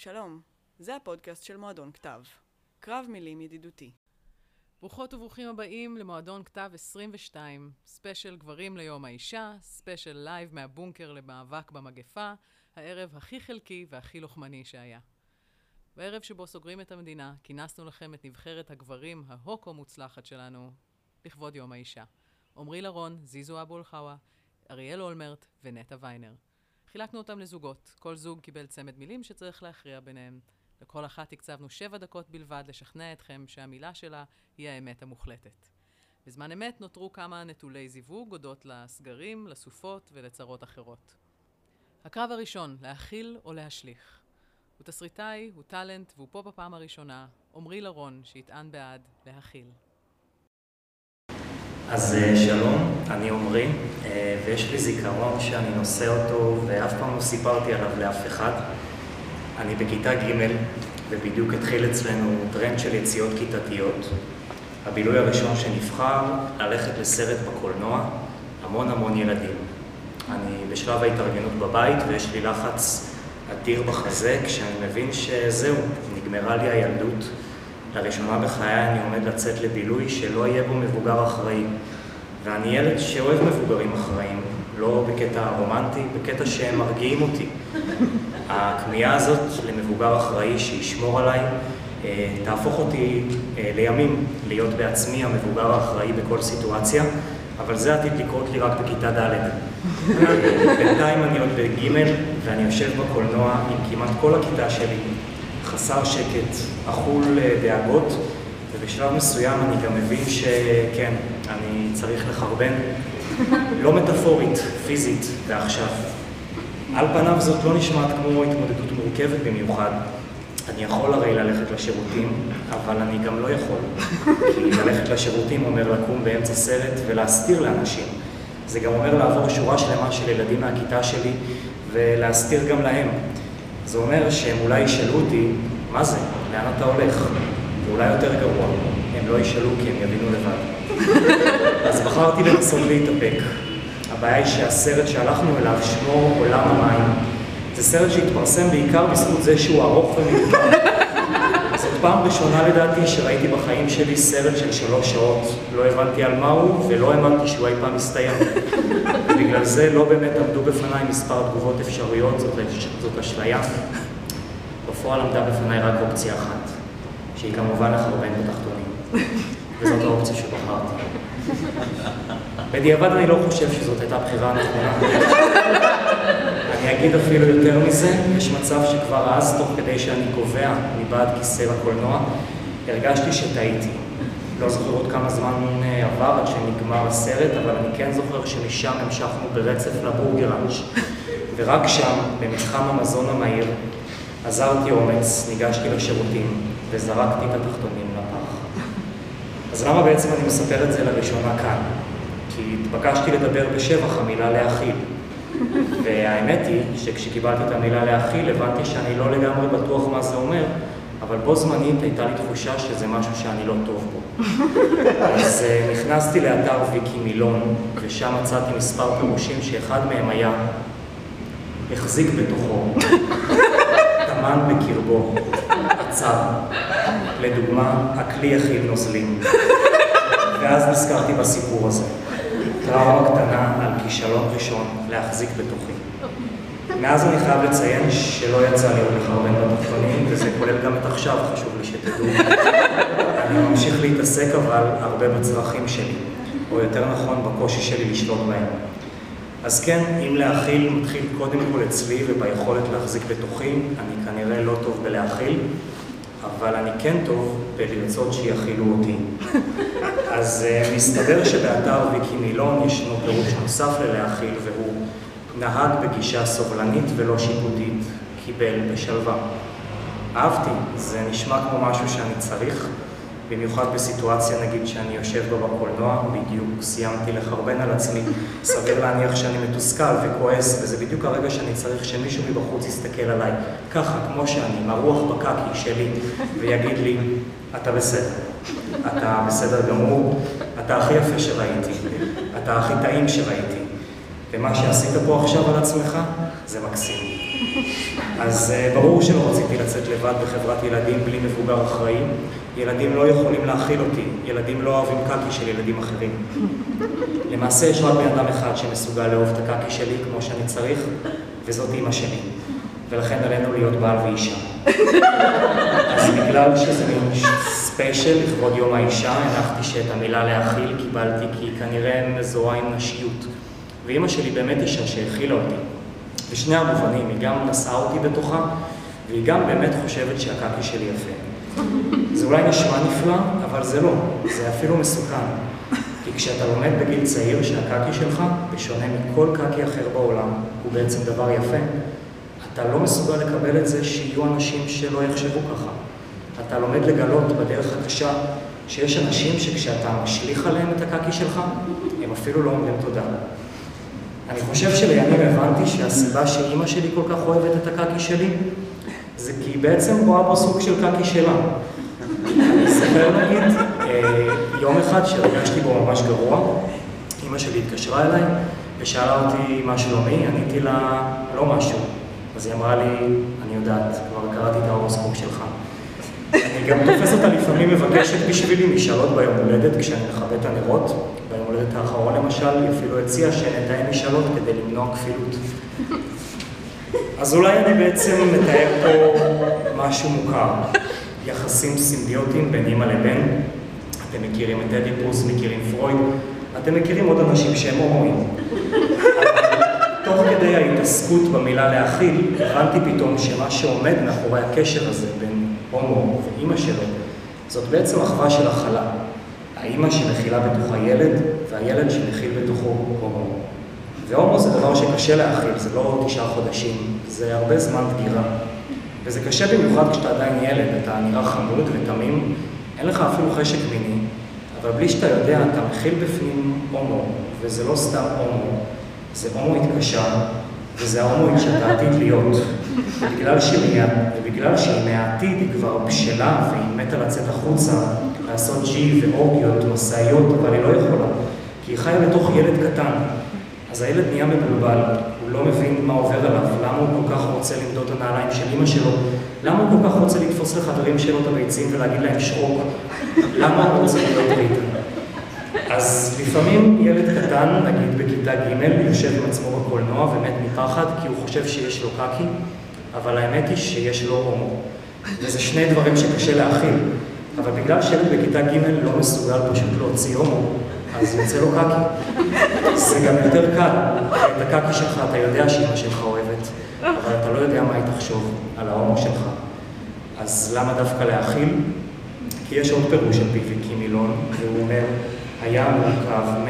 שלום, זה הפודקאסט של מועדון כתב. קרב מילים ידידותי. ברוכות וברוכים הבאים למועדון כתב 22, ספיישל גברים ליום האישה, ספיישל לייב מהבונקר למאבק במגפה, הערב הכי חלקי והכי לוחמני שהיה. בערב שבו סוגרים את המדינה, כינסנו לכם את נבחרת הגברים ההו כה מוצלחת שלנו, לכבוד יום האישה. עמרי לרון, זיזו אבו אלחאווה, אריאל אולמרט ונטע ויינר. חילקנו אותם לזוגות, כל זוג קיבל צמד מילים שצריך להכריע ביניהם. לכל אחת הקצבנו שבע דקות בלבד לשכנע אתכם שהמילה שלה היא האמת המוחלטת. בזמן אמת נותרו כמה נטולי זיווג הודות לסגרים, לסופות ולצרות אחרות. הקרב הראשון, להכיל או להשליך. הוא תסריטאי, הוא טאלנט, והוא פה בפעם הראשונה, עמרי לרון, שיטען בעד להכיל. אז אה, שלום, אני עמרי, אה, ויש לי זיכרון שאני נושא אותו ואף פעם לא סיפרתי עליו לאף אחד. אני בכיתה ג' ובדיוק התחיל אצלנו טרנד של יציאות כיתתיות. הבילוי הראשון שנבחר, ללכת לסרט בקולנוע, המון המון ילדים. אני בשלב ההתארגנות בבית ויש לי לחץ אדיר בחזה כשאני מבין שזהו, נגמרה לי הילדות. לראשונה בחיי אני עומד לצאת לבילוי שלא יהיה בו מבוגר אחראי. ואני ילד שאוהב מבוגרים אחראיים, לא בקטע רומנטי, בקטע שהם מרגיעים אותי. הכמיהה הזאת למבוגר אחראי שישמור עליי, אה, תהפוך אותי אה, לימים להיות בעצמי המבוגר האחראי בכל סיטואציה, אבל זה עתיד לקרות לי רק בכיתה ד'. אה, בינתיים אני עוד בג' ואני יושב בקולנוע עם כמעט כל הכיתה שלי, חסר שקט, אכול דאגות, ובשלב מסוים אני גם מבין שכן, אני צריך לחרבן, לא מטאפורית, פיזית, ועכשיו. על פניו זאת לא נשמעת כמו התמודדות מורכבת במיוחד. אני יכול הרי ללכת לשירותים, אבל אני גם לא יכול. כי ללכת לשירותים אומר לקום באמצע סרט ולהסתיר לאנשים. זה גם אומר לעבור שורה שלמה של ילדים מהכיתה שלי ולהסתיר גם להם. זה אומר שהם אולי ישאלו אותי, מה זה? לאן אתה הולך? ואולי יותר גרוע, הם לא ישאלו כי הם יבינו לבד. אז בחרתי לנסות להתאפק. הבעיה היא שהסרט שהלכנו אליו, שמו עולם המים, זה סרט שהתפרסם בעיקר בזכות זה שהוא ארוך ומיוחד. זאת פעם ראשונה לדעתי שראיתי בחיים שלי סרט של שלוש שעות. לא הבנתי על מה הוא, ולא האמנתי שהוא אי פעם מסתיים. בגלל זה לא באמת עמדו בפניי מספר תגובות אפשריות, זאת, זאת אשליה. בפועל עמדה בפניי רק אופציה אחת, שהיא כמובן לחרבן בתחתונים. וזאת האופציה שבחרתי. בדיעבד אני לא חושב שזאת הייתה בחירה נכונה. אני אגיד אפילו יותר מזה, יש מצב שכבר אז, תוך כדי שאני קובע מבעד כיסא לקולנוע, הרגשתי שטעיתי. לא זוכר עוד כמה זמן עבר עד שנגמר הסרט, אבל אני כן זוכר שמשם המשכנו ברצף לבורגראנץ'. ורק שם, במתחם המזון המהיר, עזרתי אומץ, ניגשתי לשירותים וזרקתי את התחתונים לפח. אז למה בעצם אני מספר את זה לראשונה כאן? כי התבקשתי לדבר בשבח המילה להכיל. והאמת היא שכשקיבלתי את המילה להכיל הבנתי שאני לא לגמרי בטוח מה זה אומר, אבל בו זמנית הייתה לי תחושה שזה משהו שאני לא טוב בו. אז uh, נכנסתי לאתר ויקי מילון, ושם מצאתי מספר פירושים שאחד מהם היה החזיק בתוכו, טמן בקרבו, עצר. לדוגמה, הכלי יכיל נוזלים. ואז נזכרתי בסיפור הזה. טראומה קטנה על כישלון ראשון להחזיק בתוכי. מאז אני חייב לציין שלא יצא לי עוד לחרבן בתחתונים, וזה כולל גם את עכשיו, חשוב לי שתדעו. אני ממשיך להתעסק אבל הרבה בצרכים שלי, או יותר נכון בקושי שלי לשלוט בהם. אז כן, אם להכיל מתחיל קודם כל אצלי וביכולת להחזיק בתוכי, אני כנראה לא טוב בלהכיל, אבל אני כן טוב בלרצות שיכילו אותי. אז uh, מסתבר שבאתר ויקי מילון ישנו פירוש נוסף ללהכיל, והוא נהג בגישה סובלנית ולא שיפוטית, קיבל בשלווה. אהבתי, זה נשמע כמו משהו שאני צריך, במיוחד בסיטואציה נגיד שאני יושב בה בקולנוע, בדיוק סיימתי לחרבן על עצמי, סביר להניח שאני מתוסכל וכועס, וזה בדיוק הרגע שאני צריך שמישהו מבחוץ יסתכל עליי, ככה, כמו שאני, עם הרוח בקקי שלי, ויגיד לי, אתה בסדר, אתה בסדר גמור, אתה הכי יפה שראיתי, אתה הכי טעים שראיתי. ומה שעשית פה עכשיו על עצמך, זה מקסים. אז uh, ברור שלא רציתי לצאת לבד בחברת ילדים בלי מבוגר אחראי. ילדים לא יכולים להכיל אותי, ילדים לא אוהבים קקי של ילדים אחרים. למעשה יש רק בן אדם אחד שמסוגל לאהוב את הקקי שלי כמו שאני צריך, וזאת אימא שלי. ולכן עלינו להיות בעל ואישה. אז בגלל שזה מין ספיישל לכבוד יום האישה, הנחתי שאת המילה להכיל קיבלתי כי כנראה מזוהה עם נשיות. ואימא שלי באמת אישה שהכילה אותי. בשני המובנים, היא גם נשאה אותי בתוכה, והיא גם באמת חושבת שהקקי שלי יפה. זה אולי נשמע נפלא, אבל זה לא, זה אפילו מסוכן. כי כשאתה לומד בגיל צעיר שהקקי שלך, בשונה מכל קקי אחר בעולם, הוא בעצם דבר יפה, אתה לא מסוגל לקבל את זה שיהיו אנשים שלא יחשבו ככה. אתה לומד לגלות בדרך הקשה שיש אנשים שכשאתה משליך עליהם את הקקי שלך, הם אפילו לא אומרים תודה. אני חושב שלימים הבנתי שהסיבה שאימא שלי כל כך אוהבת את הקקי שלי, זה כי היא בעצם רואה בו סוג של קקי שלה. אני אספר נגיד, אה, יום אחד שהרגשתי בו ממש גרוע, אימא שלי התקשרה אליי ושאלה אותי מה שלומי, עניתי לה לא משהו. אז היא אמרה לי, אני יודעת, כבר קראתי את ההורוסקופ שלך. אני גם תופס אותה לפעמים מבקשת בשבילי משאלות ביום הולדת כשאני מכבה את הנרות. ביום הולדת האחרון למשל, אפילו הציעה שנתאם משאלות כדי למנוע כפילות. אז אולי אני בעצם מתאר פה משהו מוכר, יחסים סימביוטיים בין אימא לבן. אתם מכירים את אדיפוס, מכירים פרויד, אתם מכירים עוד אנשים שהם הומואים. תוך כדי ההתעסקות במילה להכיל, הבנתי פתאום שמה שעומד מאחורי הקשר הזה בין הומו ואימא שלו, זאת בעצם אחווה של הכלה. האימא שמכילה בתוכה ילד, והילד שמכיל בתוכו הומו. והומו זה דבר שקשה להכיל, זה לא תשעה חודשים, זה הרבה זמן דגירה. וזה קשה במיוחד כשאתה עדיין ילד, אתה נראה חמוד ותמים, אין לך אפילו חשק מיני, אבל בלי שאתה יודע, אתה מכיל בפנים הומו, וזה לא סתם הומו, זה הומואית קשה, וזה ההומואית שאתה עתיד להיות. ובגלל שהיא, ובגלל שהיא מהעתיד היא כבר בשלה והיא מתה לצאת החוצה, לעשות ג'י ואורגיות, משאיות, אבל היא לא יכולה, כי היא חיה בתוך ילד קטן. אז הילד נהיה מבולבל, הוא לא מבין מה עובר עליו, למה הוא כל כך רוצה למדוד את הנעליים של אמא שלו, למה הוא כל כך רוצה לתפוס לחברים שלו את הביצים ולהגיד להם שרוק, למה הוא רוצה להיות ריטה. אז לפעמים ילד קטן, נגיד בכיתה ג', יושב עם עצמו בקולנוע ומת מפחד כי הוא חושב שיש לו קקי, אבל האמת היא שיש לו הומו. וזה שני דברים שקשה להכיל. אבל בגלל שילד בכיתה ג' לא מסוגל פשוט להוציא הומו, אז יוצא לו קקי. זה גם יותר קל, את הקקי שלך אתה יודע שאמא שלך אוהבת, אבל אתה לא יודע מה היא תחשוב על ההומו שלך. אז למה דווקא להכיל? כי יש עוד פירוש על פי ויקי מילון, והוא אומר, היה מורכב מ,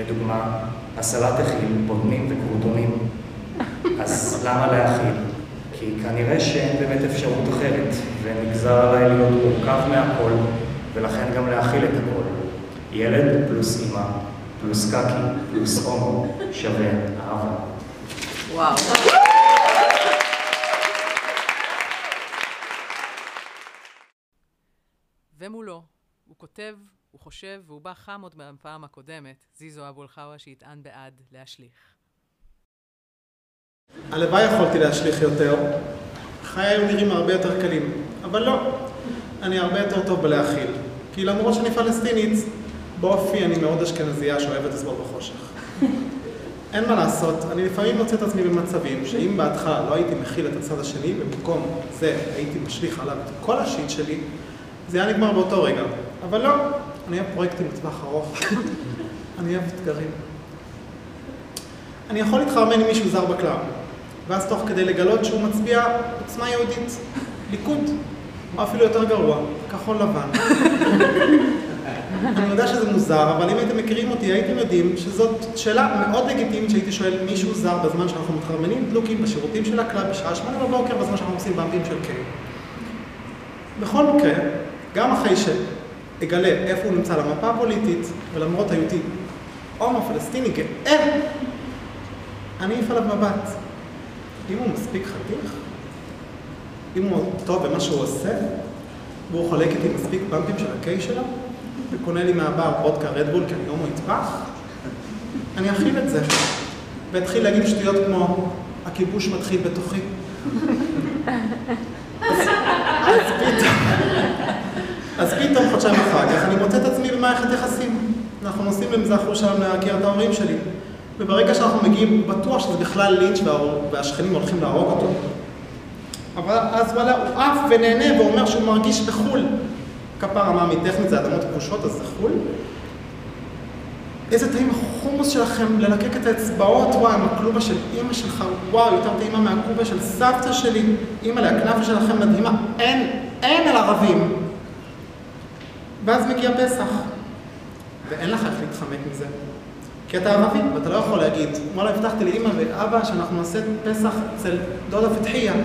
לדוגמה, הסלט הכיל בוטנים וקרוטונים. אז למה להכיל? כי כנראה שאין באמת אפשרות אחרת, ונגזר עליי להיות מורכב מהכל, ולכן גם להכיל את הכל. ילד פלוס אימא, פלוס קקי, פלוס הומו, שווה אהבה. וואו. ומולו, הוא כותב, הוא חושב, והוא בא חם עוד מהפעם הקודמת, זיזו אבו אלחאווה שיטען בעד להשליך. הלוואי יכולתי להשליך יותר, חיי היו נראים הרבה יותר קלים, אבל לא, אני הרבה יותר טוב בלהכיל. כי למרות שאני פלסטינית, באופי אני מאוד אשכנזייה שאוהבת לסבול בחושך. אין מה לעשות, אני לפעמים מוצא את עצמי במצבים שאם בהתחלה לא הייתי מכיל את הצד השני, ובמקום זה הייתי משליך עליו את כל ה shit שלי, זה היה נגמר באותו רגע. אבל לא, אני אוהב פרויקטים לטווח ארוך, אני אוהב אתגרים. אני יכול להתחרמן עם מישהו זר ב club, ואז תוך כדי לגלות שהוא מצביע עוצמה יהודית, ליכוד, או אפילו יותר גרוע, כחול לבן. אני יודע שזה מוזר, אבל אם הייתם מכירים אותי, הייתם יודעים שזאת שאלה מאוד לגיטימית שהייתי שואל מישהו זר בזמן שאנחנו מתחרמנים דלוקים בשירותים של ה club בשעה שמונה בבוקר, בזמן שאנחנו עושים במפים של K. בכל מקרה, גם אחרי שאגלה איפה הוא נמצא על המפה הפוליטית, ולמרות היותי הומו פלסטיני גאה, אני אעיף עליו מבט. אם הוא מספיק חתיך, אם הוא טוב במה שהוא עושה, והוא חולק איתי מספיק במפים של הקיי שלו, וקונה לי מהבר וודקה רדבול כי אני הומו יטבח, אני אכיל את זה. והתחיל להגיד שטויות כמו, הכיבוש מתחיל בתוכי. אז, אז פתאום, אז פתאום חודשיים אחר כך אני מוצא את עצמי במערכת יחסים. אנחנו נוסעים למזרח ירושלים להכיר את ההורים שלי. וברגע שאנחנו מגיעים, הוא בטוח שזה בכלל לינץ' והשכנים הולכים להרוג אותו. אבל אז וואלה, הוא עף ונהנה ואומר שהוא מרגיש בחו"ל. כפרה מה מטכנית זה אדמות כבושות, אז זה חו"ל. איזה טעים החומוס שלכם, ללקק את האצבעות, וואי, עם הכלובה של אימא שלך, וואו, יותר טעימה מהכלובה של סבתא שלי. אימא, הכנאפה שלכם מדהימה. אין, אין על ערבים. ואז מגיע פסח, ואין לך איך להתחמק מזה. כי אתה ערבי, ואתה לא יכול להגיד, וואלה, הבטחתי לאמא ואבא שאנחנו נעשה פסח אצל דודה פתחיה.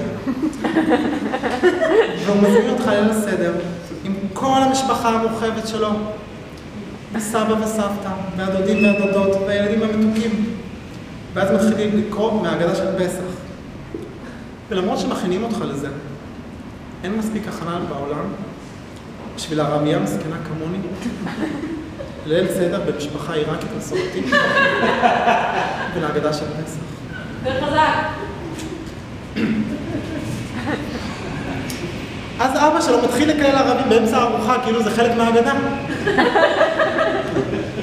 והוא מזמין אותך ליל הסדר, כל המשפחה המורחבת שלו, וסבא וסבתא, והדודים והדודות, והילדים המתוקים. ואז מתחילים לקרוא מהאגדה של פסח. ולמרות שמכינים אותך לזה, אין מספיק הכנה בעולם בשביל ערבייה מסכנה כמוני ליל סדר במשפחה עיראקית מסורתית ולהגדה של פסח. יותר חזק. אז אבא שלו מתחיל לקלל ערבים באמצע הארוחה, כאילו זה חלק מההגדה.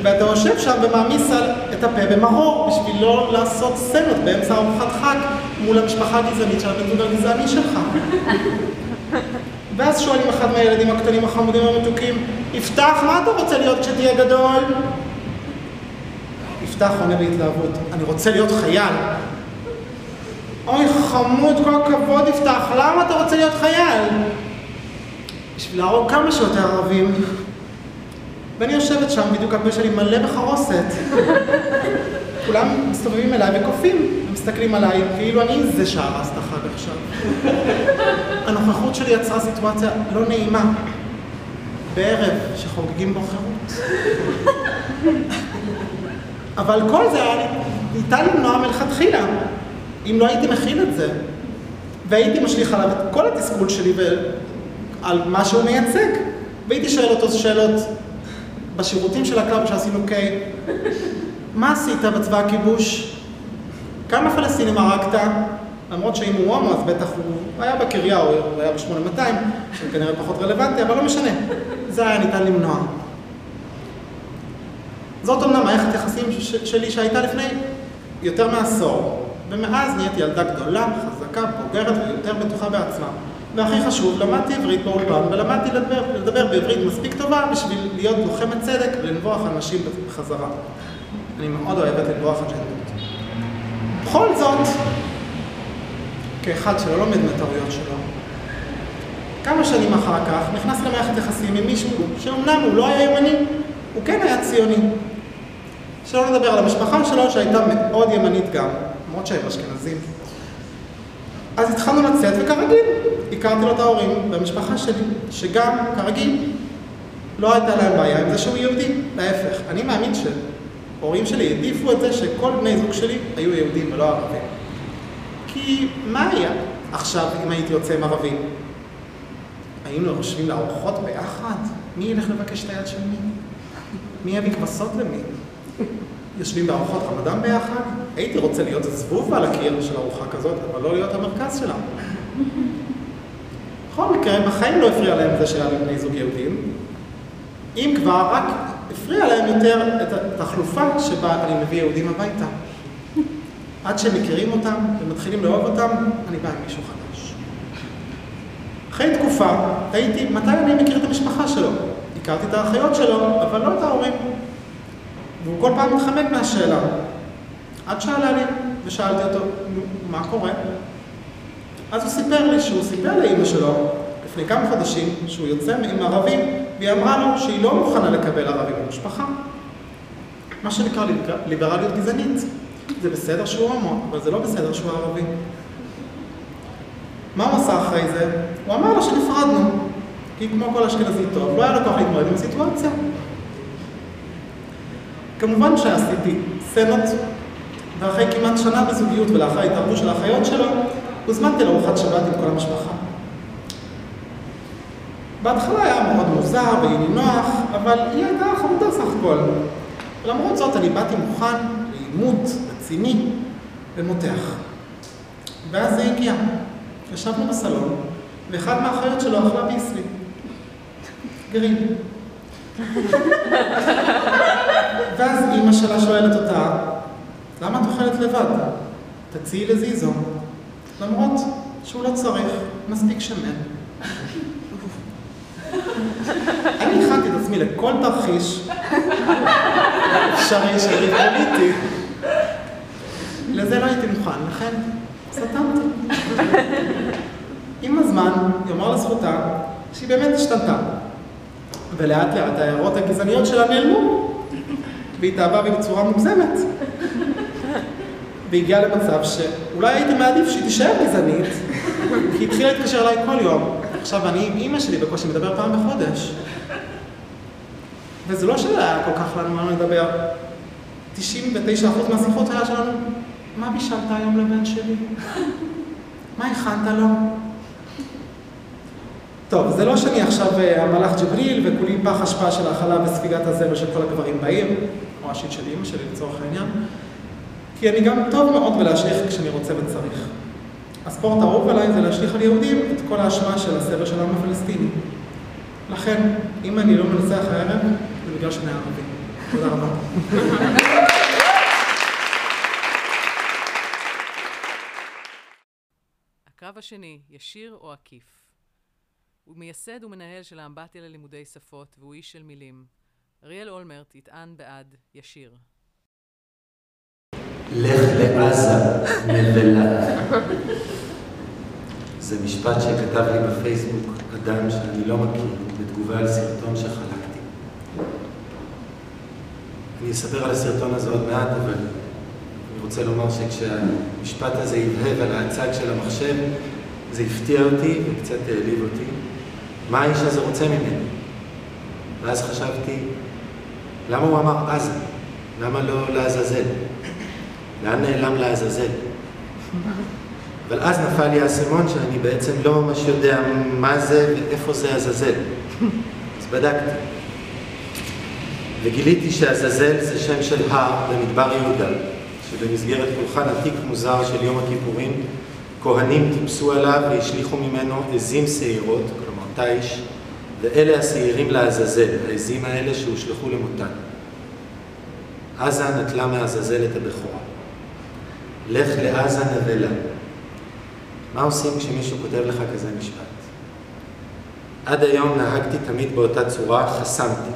ואתה יושב שם ומעמיס על את הפה במרור בשביל לא לעשות סצנות באמצע ארוחת חג מול המשפחה הגזענית של הבן זוג הגזעני שלך. ואז שואלים אחד מהילדים הקטנים החמודים המתוקים, יפתח, מה אתה רוצה להיות כשתהיה גדול? יפתח עונה בהתלהבות, אני רוצה להיות חייל. אוי חמוד, כל הכבוד יפתח, למה אתה רוצה להיות חייל? בשביל להרוג כמה שיותר ערבים. ואני יושבת שם, בדיוק הפה שלי מלא בחרוסת. כולם מסתובבים אליי וקופים, ומסתכלים עליי, כאילו אני זה שהרס את החג עכשיו. הנוכחות שלי יצרה סיטואציה לא נעימה. בערב שחוגגים בו חירות. אבל כל זה היה ניתן למנוע מלכתחילה, אם לא הייתי מכיל את זה. והייתי משליך עליו את כל התסכול שלי ועל מה שהוא מייצג. והייתי שואל אותו שאלות בשירותים של ה club שעשינו K, מה עשית בצבא הכיבוש? כמה פלסטינים הרגת? למרות שאם הוא הומו, אז בטח הוא היה בקריה, הוא היה ב-8200, שכנראה פחות רלוונטי, אבל לא משנה. זה היה ניתן למנוע. זאת אומנם מערכת יחסים שלי שהייתה לפני יותר מעשור, ומאז נהייתי ילדה גדולה, חזקה, בוגרת ויותר בטוחה בעצמה. והכי חשוב, למדתי עברית באולפן, ולמדתי לדבר, לדבר בעברית מספיק טובה בשביל להיות לוחמת צדק ולנבוח אנשים בחזרה. אני מאוד אוהבת לנבוח אג'נדות. בכל זאת, כאחד שלא לומד מהטעויות שלו, כמה שנים אחר כך נכנס למערכת יחסים עם מישהו שאומנם הוא לא היה ימני, הוא כן היה ציוני. שלא לדבר על המשפחה שלו שהייתה מאוד ימנית גם, למרות שהם אשכנזים. אז התחלנו לצאת, וכרגיל, הכרתי לו את ההורים והמשפחה שלי, שגם, כרגיל, לא הייתה להם בעיה עם זה שהוא יהודי. להפך, אני מאמין שהורים שלי העדיפו את זה שכל בני זוג שלי היו יהודים ולא ערבים. כי מה היה עכשיו אם הייתי יוצא עם ערבים? היינו יושבים לארוחות ביחד? מי ילך לבקש את היד של מי? מי יביא כבשות למי? יושבים בארוחות רמדאן ביחד? הייתי רוצה להיות זבוב על הקיר של ארוחה כזאת, אבל לא להיות המרכז שלה. בכל מקרה, בחיים לא הפריע להם זה שהיה לי בני זוג יהודים. אם כבר, רק הפריע להם יותר את התחלופה שבה אני מביא יהודים הביתה. עד שהם מכירים אותם ומתחילים לאהוב אותם, אני בא עם מישהו חדש. אחרי תקופה, תהיתי מתי אני מכיר את המשפחה שלו. הכרתי את האחיות שלו, אבל לא את ההורים. והוא כל פעם מתחמק מהשאלה. עד שעלה לי, ושאלתי אותו, מה קורה? אז הוא סיפר לי שהוא סיפר לאימא שלו, לפני כמה חודשים, שהוא יוצא עם ערבים, והיא אמרה לו שהיא לא מוכנה לקבל ערבים במשפחה. מה שנקרא ליברליות גזענית. זה בסדר שהוא הומו, אבל זה לא בסדר שהוא ערבי. מה הוא עשה אחרי זה? הוא אמר לו שנפרדנו. כי כמו כל אשכנזי טוב, לא היה לו כוח להתמודד עם הסיטואציה. כמובן שעשיתי סצנות, ואחרי כמעט שנה בזוגיות ולאחר ההתערבות של האחיות שלו, הוזמנתי לארוחת שבת עם כל המשפחה. בהתחלה היה מאוד מוזר ואי נינוח, אבל היא הייתה חמודה סך הכל. למרות זאת, אני באתי מוכן לעימות רציני ומותח. ואז זה הגיע. ישבנו בסלון, ואחד מהאחיות שלו אכלה ביסלי. גרעין. ואז אימא שלה שואלת אותה, למה את אוכלת לבד? תציעי לזיזו. למרות שהוא לא צריך, מספיק שמן. אני הכנתי את עצמי לכל תרחיש אפשרי של ריב פוליטי. לזה לא הייתי מוכן, לכן סתמתי. עם הזמן, יאמר לזכותה, שהיא באמת השתנתה. ולאט לאט ההערות הגזעניות שלה נעלמו, והיא התאהבה בי בצורה מוגזמת. והגיעה למצב שאולי הייתי מעדיף שהיא תישאר גזענית, כי היא התחילה להתקשר אליי כל יום. עכשיו אני עם אימא שלי בקושי מדבר פעם בחודש. וזה לא שהיה כל כך לנו מה לדבר. 99% מהשיחות היה שלנו, מה בישלת היום לבן שלי? מה הכנת לו? טוב, זה לא שאני עכשיו אה, המלאך ג'בריל וכולי פח אשפה של ההכלה וספיגת הזבל של כל הגברים בעיר, או השיט של אימא שלי לצורך העניין, כי אני גם טוב מאוד בלהשליך כשאני רוצה וצריך. הספורט האהוב עליי זה להשליך על יהודים את כל האשמה של הסבל של העם הפלסטיני. לכן, אם אני לא מנצח הערב, זה בגלל שאני ערבי. תודה רבה. הקרב השני, ישיר או עקיף? הוא מייסד ומנהל של האמבטיה ללימודי שפות, והוא איש של מילים. אריאל אולמרט יטען בעד ישיר. לך לעזה, נבלה. זה משפט שכתב לי בפייסבוק אדם שאני לא מכיר, בתגובה על סרטון שחלקתי. אני אספר על הסרטון הזה עוד מעט, אבל אני רוצה לומר שכשהמשפט הזה הבהב על הצג של המחשב, זה הפתיע אותי וקצת העליב אותי. מה האיש הזה רוצה ממני? ואז חשבתי, למה הוא אמר עזה? למה לא לעזאזל? לאן נעלם לעזאזל? אבל אז נפל לי האסימון שאני בעצם לא ממש יודע מה זה ואיפה זה עזאזל. אז בדקתי. וגיליתי שעזאזל זה שם של הר במדבר יהודה, שבמסגרת פולחן עתיק מוזר של יום הכיפורים, כהנים טיפסו עליו והשליכו ממנו עזים שעירות, תיש, ואלה השעירים לעזאזל, העזים האלה שהושלכו למותן. עזה נטלה מעזאזל את הבכורה. לך לעזה נבלה. מה עושים כשמישהו כותב לך כזה משפט? עד היום נהגתי תמיד באותה צורה, חסמתי.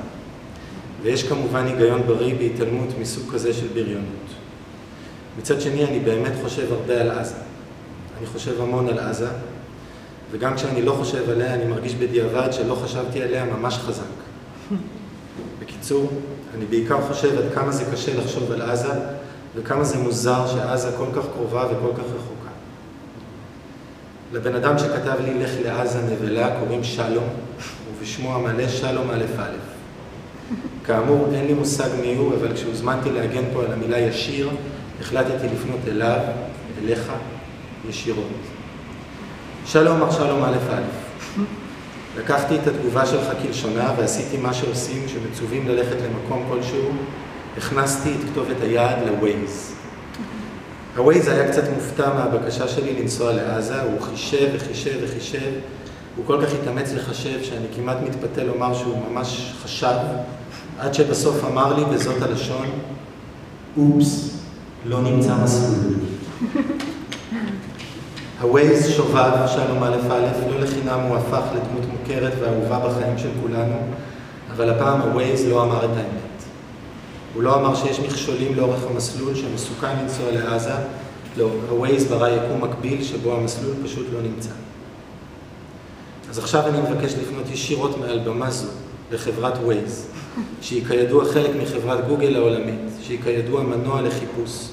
ויש כמובן היגיון בריא בהתעלמות מסוג כזה של בריונות. מצד שני, אני באמת חושב הרבה על עזה. אני חושב המון על עזה, וגם כשאני לא חושב עליה, אני מרגיש בדיעבד שלא חשבתי עליה ממש חזק. בקיצור, אני בעיקר חושב עד כמה זה קשה לחשוב על עזה, וכמה זה מוזר שעזה כל כך קרובה וכל כך רחוקה. לבן אדם שכתב לי לך לעזה נבלה קוראים שלום, ובשמו המלא שלום א' א'. כאמור, אין לי מושג מי הוא, אבל כשהוזמנתי להגן פה על המילה ישיר, החלטתי לפנות אליו, אליך, ישירות. שלום, מר שלום א' א'. לקחתי את התגובה שלך כלשונה ועשיתי מה שעושים כשמצווים ללכת למקום כלשהו, הכנסתי את כתובת היעד ל-Waze. ה-Waze היה קצת מופתע מהבקשה שלי לנסוע לעזה, הוא חישב וחישב וחישב, הוא כל כך התאמץ לחשב שאני כמעט מתפתה לומר שהוא ממש חשב, עד שבסוף אמר לי בזאת הלשון, אופס, לא נמצא מסלול. ה-Waze שובב, שלום א' א', לא לחינם הוא הפך לדמות מוכרת ואהובה בחיים של כולנו, אבל הפעם ה-Waze לא אמר את האמת. הוא לא אמר שיש מכשולים לאורך המסלול שמסוכן לנסוע לעזה, לא, ה-Waze ברא יקום מקביל שבו המסלול פשוט לא נמצא. אז עכשיו אני מבקש לפנות ישירות מעל במה זו לחברת Waze, שהיא כידוע חלק מחברת גוגל העולמית, שהיא כידוע מנוע לחיפוש,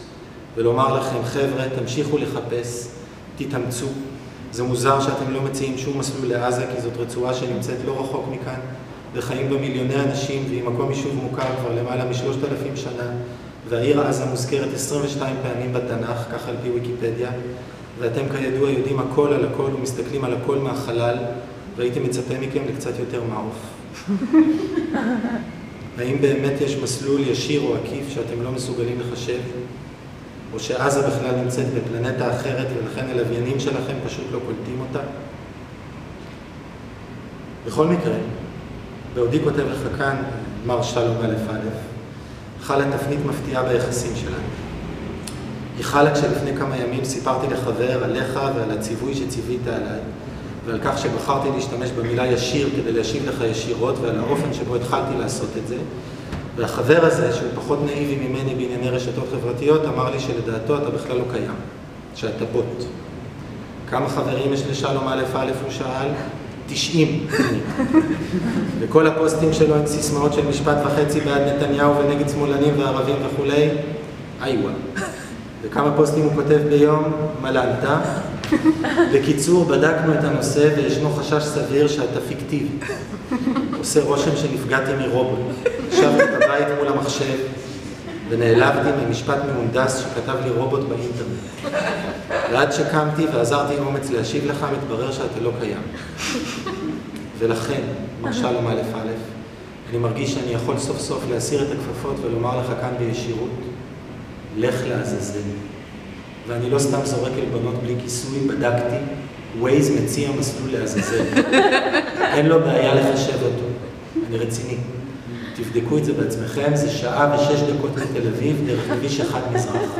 ולומר לכם, חבר'ה, תמשיכו לחפש, תתאמצו. זה מוזר שאתם לא מציעים שום מסלול לעזה, כי זאת רצועה שנמצאת לא רחוק מכאן, וחיים בה מיליוני אנשים, והיא מקום יישוב מוכר כבר למעלה משלושת אלפים שנה, והעיר עזה מוזכרת 22 פעמים בתנ"ך, כך על פי ויקיפדיה, ואתם כידוע יודעים הכל על הכל ומסתכלים על הכל מהחלל, והייתי מצפה מכם לקצת יותר מעוף. האם באמת יש מסלול ישיר או עקיף שאתם לא מסוגלים לחשב? או שעזה בכלל נמצאת בפלנטה אחרת ולכן הלוויינים שלכם פשוט לא קולטים אותה? בכל מקרה, בעודי כותב לך כאן, מר שלום א' א', חלה תפנית מפתיעה ביחסים שלנו. היא חלה כשלפני כמה ימים סיפרתי לחבר עליך ועל הציווי שציווית עליי, ועל כך שבחרתי להשתמש במילה ישיר כדי להשיב לך ישירות, ועל האופן שבו התחלתי לעשות את זה. והחבר הזה, שהוא פחות נאיבי ממני בענייני רשתות חברתיות, אמר לי שלדעתו אתה בכלל לא קיים, שאתה בוט. כמה חברים יש לשלום א' א', הוא שאל? 90. וכל הפוסטים שלו הם סיסמאות של משפט וחצי בעד נתניהו ונגד שמאלנים וערבים וכולי, איווה. וכמה פוסטים הוא כותב ביום? מלנת. בקיצור, בדקנו את הנושא וישנו חשש סביר שאתה פיקטיבי. עושה רושם שנפגעתי מרובוט. ישבתי בבית מול המחשב ונעלבתי ממשפט מהונדס שכתב לי רובוט באינטרנט. ועד שקמתי ועזרתי אומץ להשיב לך, מתברר שאתה לא קיים. ולכן, מר שלום א' א', אני מרגיש שאני יכול סוף סוף להסיר את הכפפות ולומר לך כאן בישירות, לך לעזאזל. ואני לא סתם זורק עלבונות בלי כיסוי, בדקתי, ווייז מציע מסלול לעזאזל. אין לו בעיה לחשב אותו, אני רציני. תבדקו את זה בעצמכם, זה שעה ושש דקות מתל אביב, דרך כביש אחד מזרח.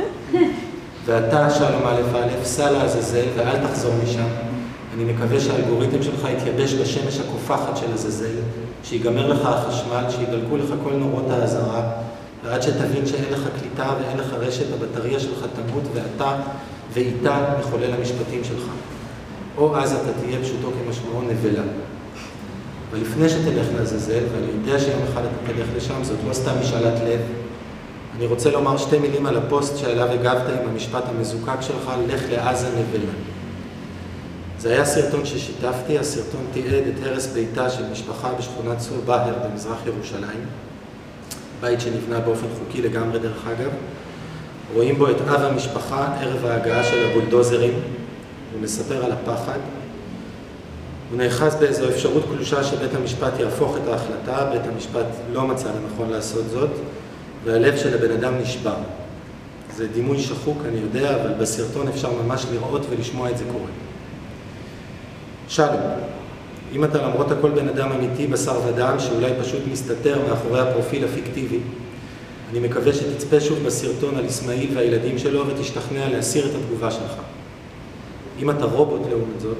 ואתה, שלום א' א', סע לעזאזל ואל תחזור משם. אני מקווה שהאלגוריתם שלך יתייבש בשמש הקופחת של עזאזל, שיגמר לך החשמל, שידלקו לך כל נורות האזהרה, ועד שתבין שאין לך קליטה ואין לך רשת, הבטריה שלך תמות ואתה ואיתה מחולל המשפטים שלך. או אז אתה תהיה פשוטו כמשמעו נבלה. ולפני שתלך לעזאזל, ואני יודע שיום אחד אתה תלך לשם, זאת לא סתם משאלת לב, אני רוצה לומר שתי מילים על הפוסט שעליו הגבת עם המשפט המזוקק שלך, לך לעזה נבלה. זה היה סרטון ששיתפתי, הסרטון תיעד את הרס ביתה של משפחה בשכונת צור באהר במזרח ירושלים, בית שנבנה באופן חוקי לגמרי דרך אגב. רואים בו את אב המשפחה ערב ההגעה של הבולדוזרים, הוא מספר על הפחד. הוא נאחז באיזו אפשרות קלושה שבית המשפט יהפוך את ההחלטה, בית המשפט לא מצא לנכון לעשות זאת, והלב של הבן אדם נשבר. זה דימוי שחוק, אני יודע, אבל בסרטון אפשר ממש לראות ולשמוע את זה קורה. שלום, אם אתה למרות הכל בן אדם אמיתי, בשר ודם, שאולי פשוט מסתתר מאחורי הפרופיל הפיקטיבי, אני מקווה שתצפה שוב בסרטון על אסמאעיל והילדים שלו ותשתכנע להסיר את התגובה שלך. אם אתה רובוט לעומת זאת,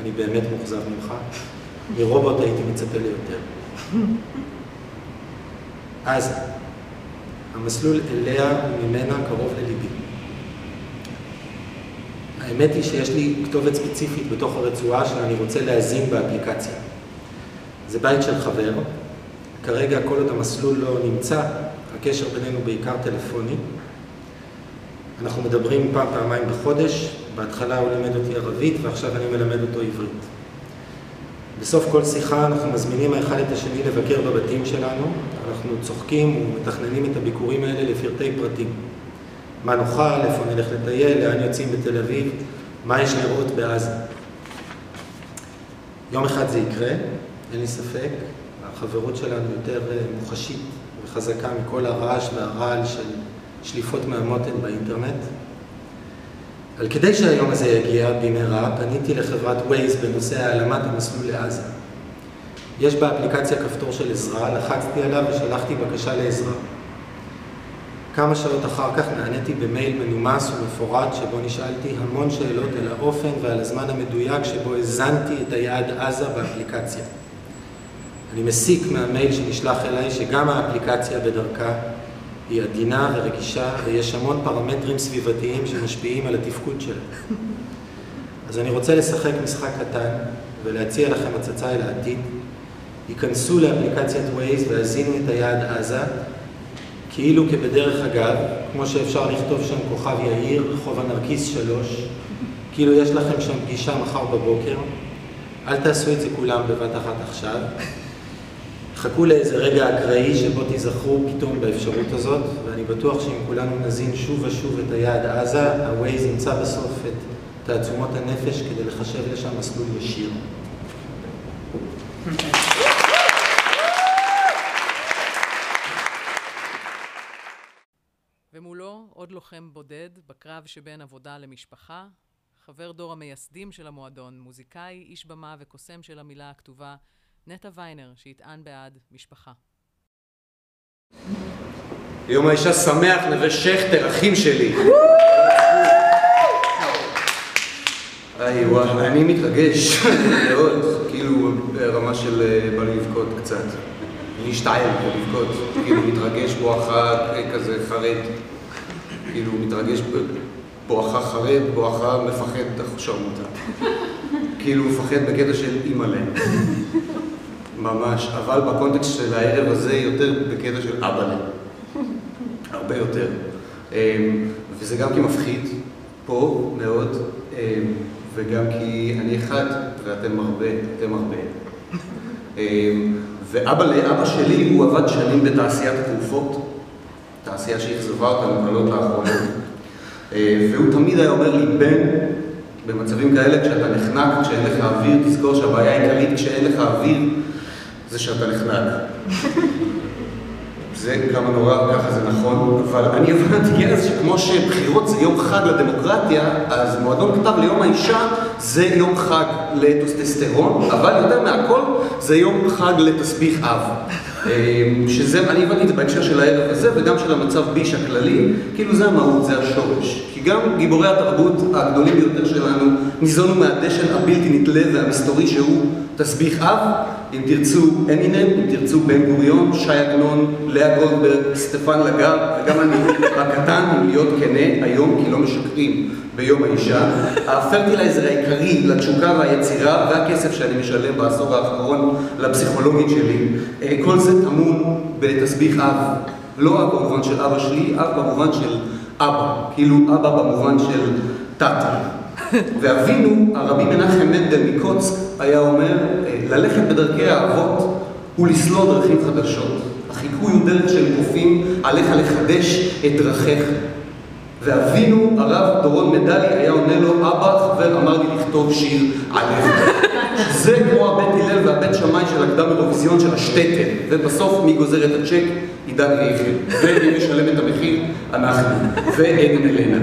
אני באמת מאוכזב ממך, מרובוט הייתי מצפה ליותר. עזה, המסלול אליה וממנה קרוב לליבי. האמת היא שיש לי כתובת ספציפית בתוך הרצועה שאני רוצה להזין באפליקציה. זה בית של חבר, כרגע כל עוד המסלול לא נמצא, הקשר בינינו בעיקר טלפוני. אנחנו מדברים פעם, פעמיים בחודש, בהתחלה הוא לימד אותי ערבית ועכשיו אני מלמד אותו עברית. בסוף כל שיחה אנחנו מזמינים האחד את השני לבקר בבתים שלנו, אנחנו צוחקים ומתכננים את הביקורים האלה לפרטי פרטים. מה נאכל, איפה נלך לטייל, לאן יוצאים בתל אביב, מה יש לראות בעזה. יום אחד זה יקרה, אין לי ספק, החברות שלנו יותר אה, מוחשית וחזקה מכל הרעש והרעל של שליפות מהמותן באינטרנט. אבל כדי שהיום הזה יגיע במהרה, פניתי לחברת Waze בנושא העלמת המסלול לעזה. יש באפליקציה כפתור של עזרה, לחצתי עליו ושלחתי בקשה לעזרה. כמה שעות אחר כך נעניתי במייל מנומס ומפורט שבו נשאלתי המון שאלות על האופן ועל הזמן המדויק שבו הזנתי את היעד עזה באפליקציה. אני מסיק מהמייל שנשלח אליי שגם האפליקציה בדרכה היא עדינה ורגישה ויש המון פרמטרים סביבתיים שמשפיעים על התפקוד שלה. אז אני רוצה לשחק משחק קטן ולהציע לכם הצצה אל העתיד. היכנסו לאפליקציית Waze והזינו את היעד עזה כאילו כבדרך אגב, כמו שאפשר לכתוב שם כוכב יאיר, רחוב הנרקיס שלוש, כאילו יש לכם שם פגישה מחר בבוקר, אל תעשו את זה כולם בבת אחת עכשיו. חכו לאיזה רגע אקראי שבו תיזכרו פתאום באפשרות הזאת, ואני בטוח שאם כולנו נזין שוב ושוב את היעד עזה, ה-Waze ימצא בסוף את תעצומות הנפש כדי לחשב לשם מסלול ישיר. ומולו עוד לוחם בודד בקרב שבין עבודה למשפחה, חבר דור המייסדים של המועדון, מוזיקאי, איש במה וקוסם של המילה הכתובה, נטע ויינר, שיטען בעד משפחה. יום האישה שמח, נווה שכטר, אחים שלי. היי וואי, אני מתרגש מאוד, כאילו ברמה של אה, בא לי לבכות קצת. להשתעל ולבכות, כאילו מתרגש בואכה אה, כזה חרד, כאילו מתרגש בואכה חרד, בואכה מפחד שרמוטה. כאילו מפחד בקטע של אימא'לה. ממש, אבל בקונטקסט של הערב הזה יותר בקטע של אבא'לה. הרבה יותר. אמ, וזה גם כי מפחיד פה מאוד, אמ, וגם כי אני אחד ואתם הרבה, אתם הרבה. אמ, ואבא לאבא שלי, הוא עבד שנים בתעשיית התרופות, תעשייה שאכזבה אותנו קלות לאחרונה. והוא תמיד היה אומר לי, בן, במצבים כאלה, כשאתה נחנק, כשאין לך אוויר, תזכור שהבעיה העיקרית כשאין לך אוויר זה שאתה נחנק. זה כמה נורא, ככה זה נכון, אבל אני הבנתי אז שכמו שבחירות זה יום חג לדמוקרטיה, אז מועדון כתב ליום האישה זה יום חג לטוסטסטרון, אבל יותר מהכל זה יום חג לתסביך אב. אמ, שזה, אני הבנתי את זה בהקשר של הערב הזה וגם של המצב ביש הכללי, כאילו זה המהות, זה השורש. כי גם גיבורי התרבות הגדולים ביותר שלנו ניזונו מהדשן הבלתי נתלה והמסתורי שהוא תסביך אב, אם תרצו אמינם, אם תרצו בן גוריון, שי עגנון, לאה גולדברג, סטפן לגר, וגם אני הקטן, אם להיות כנה, היום כי לא משקרים ביום האישה. הפרטילייזר העיקרי לתשוקה והיצירה והכסף שאני משלם בעשור האחרון לפסיכולוגית שלי, אה, כל זה טמון בתסביך אב. לא אב במובן של אבא שלי, אב במובן של אבא. כאילו אבא במובן של תתה. ואבינו, הרבי מנחם מנדל מקוצק, היה אומר, אה, ללכת בדרכי האבות ולסלול דרכים חדשות. החיקוי הוא דרך של קופים, עליך לחדש את דרכיך. ואבינו, הרב דורון מדלי, היה עונה לו, אבא, חבר אמר לי לכתוב שיר עליך. זה כמו הבית הלל והבית שמאי של הקדם אירוויזיון של השטטל, ובסוף מי גוזר את הצ'ק? עידן ריכל. ומי משלם את המחיר? אנחנו. ועדן אלנה.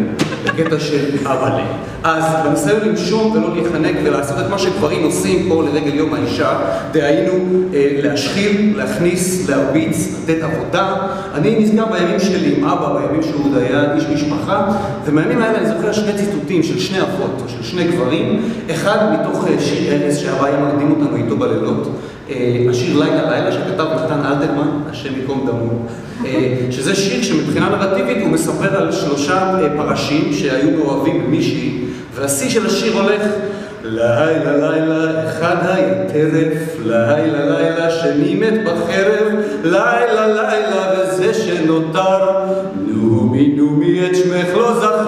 בקטע של אבאלה. אז בניסיון לנשום ולא להיחנק ולעשות את מה שגברים עושים פה לרגל יום האישה, דהיינו אה, להשחיל, להכניס, להרביץ, לתת עבודה. אני נזכר בימים שלי עם אבא, בימים שהוא עוד היה איש משפחה, ומהימים האלה אני זוכר שני ציטוטים של שני אבות, של שני גברים, אחד מתוך אה, שיר ארז שהרב היה מקדים אותנו איתו בלילות, אה, השיר לילה לילה שכתב נתן אלתרמן, השם ייקום דמו, אה, שזה שיר שמבחינה נרטיבית הוא מספר על שלושה פרשים שהיו מאוהבים במישהי, והשיא של השיר הולך לילה לילה אחד היה טרף, לילה לילה שני מת בחרב, לילה לילה וזה שנותר, נומי נומי את שמך לא זכר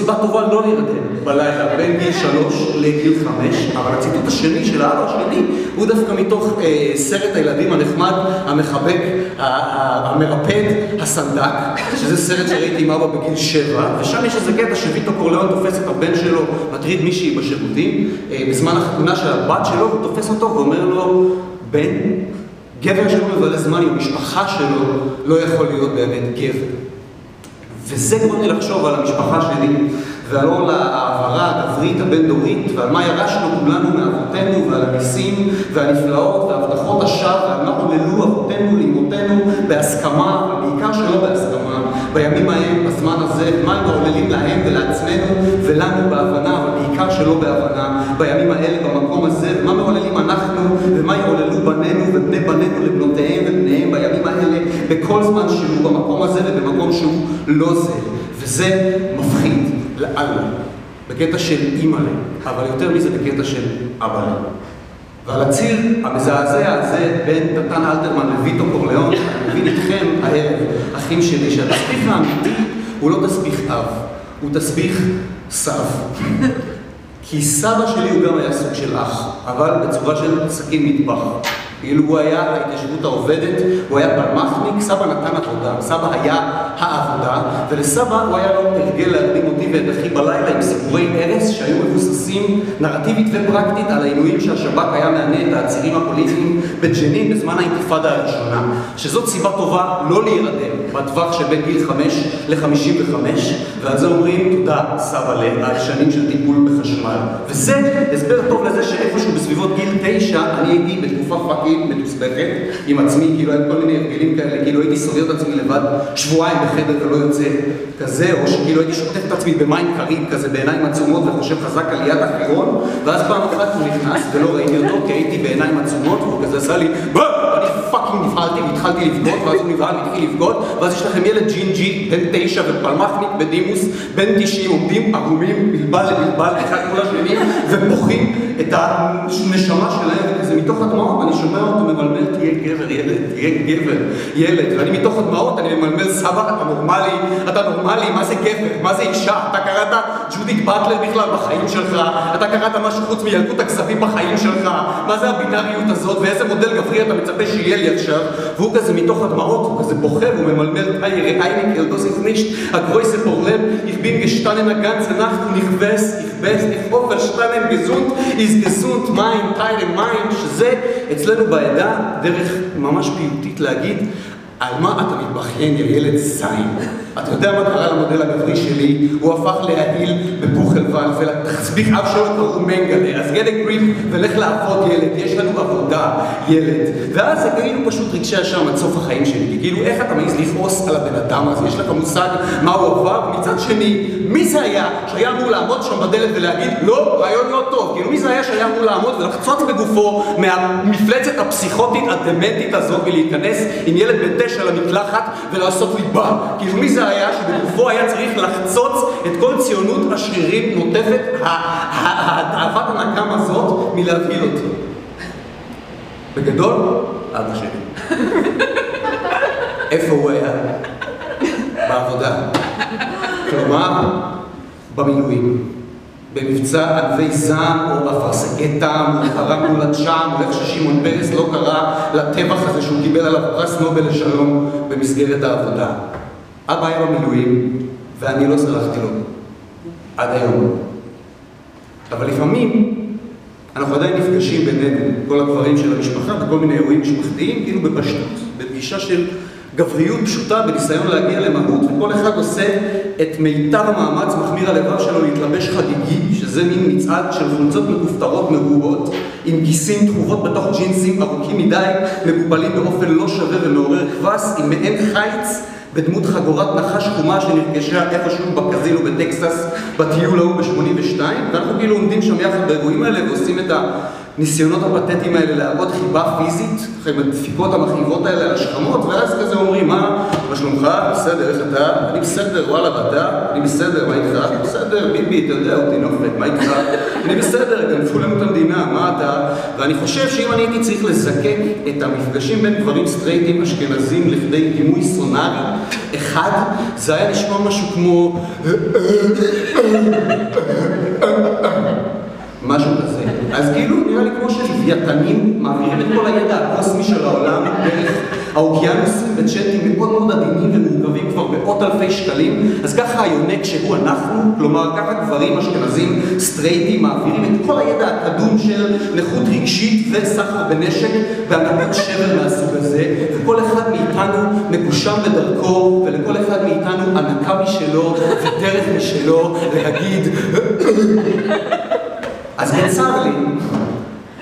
סיבה טובה לא להירדם בלילה בין גיל שלוש לגיל חמש, אבל הציטוט השני של האבא השני הוא דווקא מתוך אה, סרט הילדים הנחמד, המחבק, המרפד, הסנדק, שזה סרט שראיתי עם אבא בגיל שבע, ושם יש איזה קטע שוויטו קורליאון תופס את הבן שלו מטריד מישהי בשירותים, אה, בזמן החתונה של הבת שלו, הוא תופס אותו ואומר לו, בן, גבר שלא מבלה זמן עם המשפחה שלו לא יכול להיות באמת גבר. וזה גורם לי לחשוב על המשפחה שלי ועל עול ההעברה הגברית הבין-דורית ועל מה ירשנו כולנו מאבותינו ועל הניסים והנפלאות והבטחות השווא ועל מה עוללו אבותינו לאמותינו בהסכמה ובעיקר שלא בהסכמה בימים ההם, בזמן הזה, מה הם מעוללים להם ולעצמנו ולנו בהבנה אבל בעיקר שלא בהבנה. בימים האלה, במקום הזה ומה מעוללים אנחנו ומה יעוללו בנינו ובני בנינו לבנותיהם ובניהם בימים האלה בכל זמן שהוא במקום הזה ובמקום שהוא לא זה וזה מפחיד לאללה, בקטע של אימא'לה, אבל יותר מזה בקטע של אבא'לה. ועל הציר המזעזע הזה בין נתן אלתרמן לויטו קורליאון, אני מבין איתכם הערב, אחים שלי, שהתסביך האמיתי הוא לא תסביך אב, הוא תסביך סב. כי סבא שלי הוא גם היה סוג של אח, אבל בצורה של סכין מטבח. כאילו הוא היה ההתיישבות העובדת, הוא היה פלמחניק, סבא נתן עבודה, סבא היה העבודה, ולסבא הוא היה לו הרגל להקדים אותי ואת אחי בלילה עם סיפורי ארס שהיו מבוססים נרטיבית ופרקטית על העינויים שהשב"כ היה מענה את העצירים הפוליטיים בג'נין בזמן האינתיפאדה הראשונה, שזאת סיבה טובה לא להירדם בטווח שבין גיל 5 ל-55, ועל זה אומרים תודה סבא על שנים של טיפול בחשמל. וזה הסבר טוב לזה שאיפשהו בסביבות גיל 9 אני הייתי בתקופה fucking מתוסבכת עם עצמי, כאילו היו כל מיני הרגלים כאלה, כאילו הייתי סוגר את עצמי לבד שבועיים בחדר ולא יוצא כזה, או שכאילו הייתי שוטף את עצמי במים קרים כזה בעיניים עצומות וחושב חזק על יד החירון, ואז פעם אחת הוא נכנס ולא ראיתי אותו כי הייתי בעיניים עצומות והוא כזה עשה לי! אני fucking נבהלתי והתחלתי לבכות, ואז הוא נבהל והתחיל לבכות, ואז יש לכם ילד ג'ינג'י, בן תשע ופלמחניק בדימוס, בן תשעים, עומדים ערומים, בולבול לבולבול, אחד מול השני, ובוכים את הנשמה שלהם, וכזה מתוך הדמעות אני שומע אותו ממלמל, תהיה גבר ילד, תהיה גבר ילד, ואני מתוך הדמעות אני ממלמל, סבא, אתה נורמלי, אתה נורמלי, מה זה גבר, מה זה אישה, אתה קראת ג'ודית באטלר בכלל בחיים שלך, אתה קראת משהו חוץ מילקוט הכזבים בחיים שלך, מה זה הבינאריות הזאת, ואיזה מודל גברי אתה מצפה שיהיה לי עכשיו, והוא כזה מתוך הדמעות, הוא כזה בוכה, והוא ממלמל, איי, אייניקל, דוס איז נישט, הגרויסה פורלם, ich bin gestanden eine ganze Nacht und ich weiß, ich weiß, ich hoffe, verstanden, gesund שזה אצלנו בעדה דרך ממש פיוטית להגיד על מה אתה מתבכיין, יא ילד זין? אתה יודע מה קרה למודל הגברי שלי? הוא הפך להעיל בבוכלוול, ולתחסביך אף שלו קראו מנגלה, אז a grip ולך לעבוד ילד, יש לנו עבודה, ילד. ואז זה כאילו פשוט רגשי אשם עד סוף החיים שלי, כאילו איך אתה מעז לכעוס על הבן אדם הזה, יש לך מושג מה הוא עבר, ומצד שני, מי זה היה שהיה אמור לעמוד שם בדלת ולהגיד, לא, רעיון לא טוב, כאילו מי זה היה שהיה אמור לעמוד ולחצוץ בגופו מהמפלצת הפסיכוטית הדמנטית הזאת ולהיכנס עם ילד בן תשע למקלחת ולעשות ליבה, כאילו מי זה היה שבגופו היה צריך לחצוץ את כל ציונות השרירים נוטפת האהבת הנקם הזאת מלהבהיל אותי. בגדול, אבא שלי. איפה הוא היה? בעבודה. כלומר, במילואים. במבצע ענבי זעם, או אפרסקי טעם, או חרם מול הצ'אם, או איך ששמעון פרס לא קרא לטבח הזה שהוא קיבל עליו פרס נובל לשלום במסגרת העבודה. אבא היה במילואים, ואני לא סלחתי לו. עד היום. אבל לפעמים אנחנו עדיין נפגשים בינינו, כל הגברים של המשפחה, בכל מיני אירועים משפחתיים, כאילו בפשטות, בפגישה של גבריות פשוטה בניסיון להגיע למהות, וכל אחד עושה את מיטב המאמץ, מחמיר הלבב שלו להתלבש חגיגי, שזה מין מצעד של חולצות מכופתרות מרובות, עם גיסים תחובות בתוך ג'ינסים ארוכים מדי, מגובלים באופן לא שווה ומעורר קבס, עם מעין חיץ בדמות חגורת נחש חומה שנרכשה איפשהו בקזינו בטקסס בטיול ההוא ב-82, ואנחנו כאילו עומדים שם יחד באירועים האלה ועושים את הניסיונות הפתטיים האלה להראות חיבה פיזית, עם הדפיקות המכאיבות האלה על השכמות, ואז כזה אומרים, מה, מה שלומך? בסדר, איך אתה? אני בסדר, וואלה, ואתה? אני בסדר, מה איתך? בסדר, ביבי, אתה יודע אותי, נופת, מה איתך? אני בסדר, גנבו לנו את המדינה, מה אתה? ואני חושב שאם אני הייתי צריך לזקק את המפגשים בין גברים סטרייטים אשכנזים לכדי דימוי סונארי אחד, זה היה נשמע משהו כמו... משהו כזה. אז כאילו נראה לי כמו שלוויתנים מעבירים את כל הידע הקוסמי של העולם דרך האוקיינוסים בצ'אטים מאוד מאוד עדינים ומורכבים כבר מאות אלפי שקלים, אז ככה היונק שהוא אנחנו, כלומר ככה גברים אשכנזים סטרייטים מעבירים את כל הידע הקדום של נכות רגשית וסחר בנשק והקמת שבר מהסוג הזה, וכל אחד מאיתנו מקושר בדרכו, ולכל אחד מאיתנו הנקה משלו ודרך משלו להגיד אז בצר לי,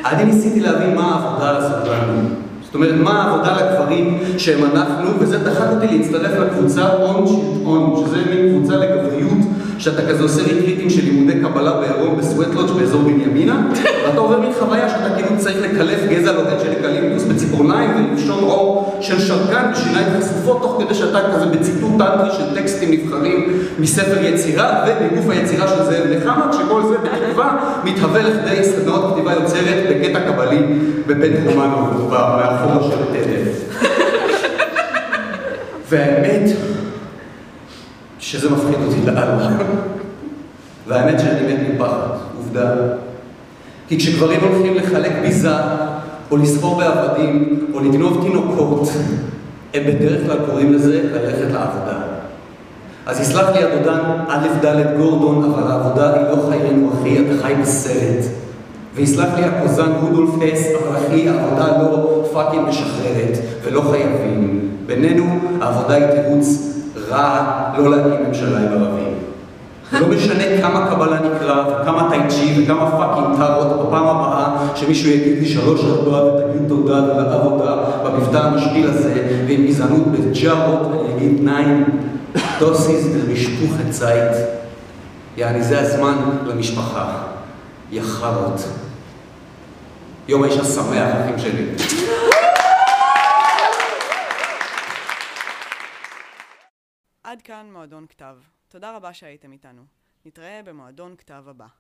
אני ניסיתי להבין מה העבודה לנו. זאת אומרת, מה העבודה לגברים שהם אנחנו, וזה דחק אותי להצטרף לקבוצה און שיט און, שזה מין קבוצה לגבריות, שאתה כזה עושה ריטריטים של לימודי קבלה בעירום בסווטלודג' באזור בנימינה, ואתה עובר מין חוויה שאתה כאילו צריך לקלף גזע לוהט של אקליפטוס בציפורניים ולפשוט עור של שרקן בשיניים חשופות, תוך כדי שאתה כזה בציטוט טנטרי של טקסטים נבחרים מספר יצירה ובגוף היצירה של זאב נחמה, כשכל זה בתקווה מתהווה לכדי סדנאות כתיבה יוצרת בקטע קבלי בבית רומנו מאחור של תדר. והאמת שזה מפחיד אותי לאללה. והאמת שאני מת מפחד, עובדה. כי כשגברים הולכים לחלק ביזה, או לסחור בעבדים, או לגנוב תינוקות, הם בדרך כלל קוראים לזה ללכת לעבודה. אז יסלח לי הדודן א' ד' גורדון, אבל העבודה היא לא חיינו, אחי, אתה חי בסרט. ויסלח לי הקוזן רודולף הס, אבל אחי, העבודה לא fucking משחררת, ולא חייבים. בינינו, העבודה היא תירוץ רע לא להקים ממשלה עם ערבים. לא משנה כמה קבלה נקרא, וכמה טייצ'י, וכמה fucking טארות, בפעם הבאה שמישהו יגיד לי שלוש ארבע ותגיד תודה ולעבודה במבטא המשפיל הזה, ועם גזענות בג'ארות, אני אגיד נעים, דוסיס ומשפוחת זית. יעני, זה הזמן למשפחה. יא חארות. יום האישה שמח, אחים שלי. עד כאן מועדון כתב. תודה רבה שהייתם איתנו. נתראה במועדון כתב הבא.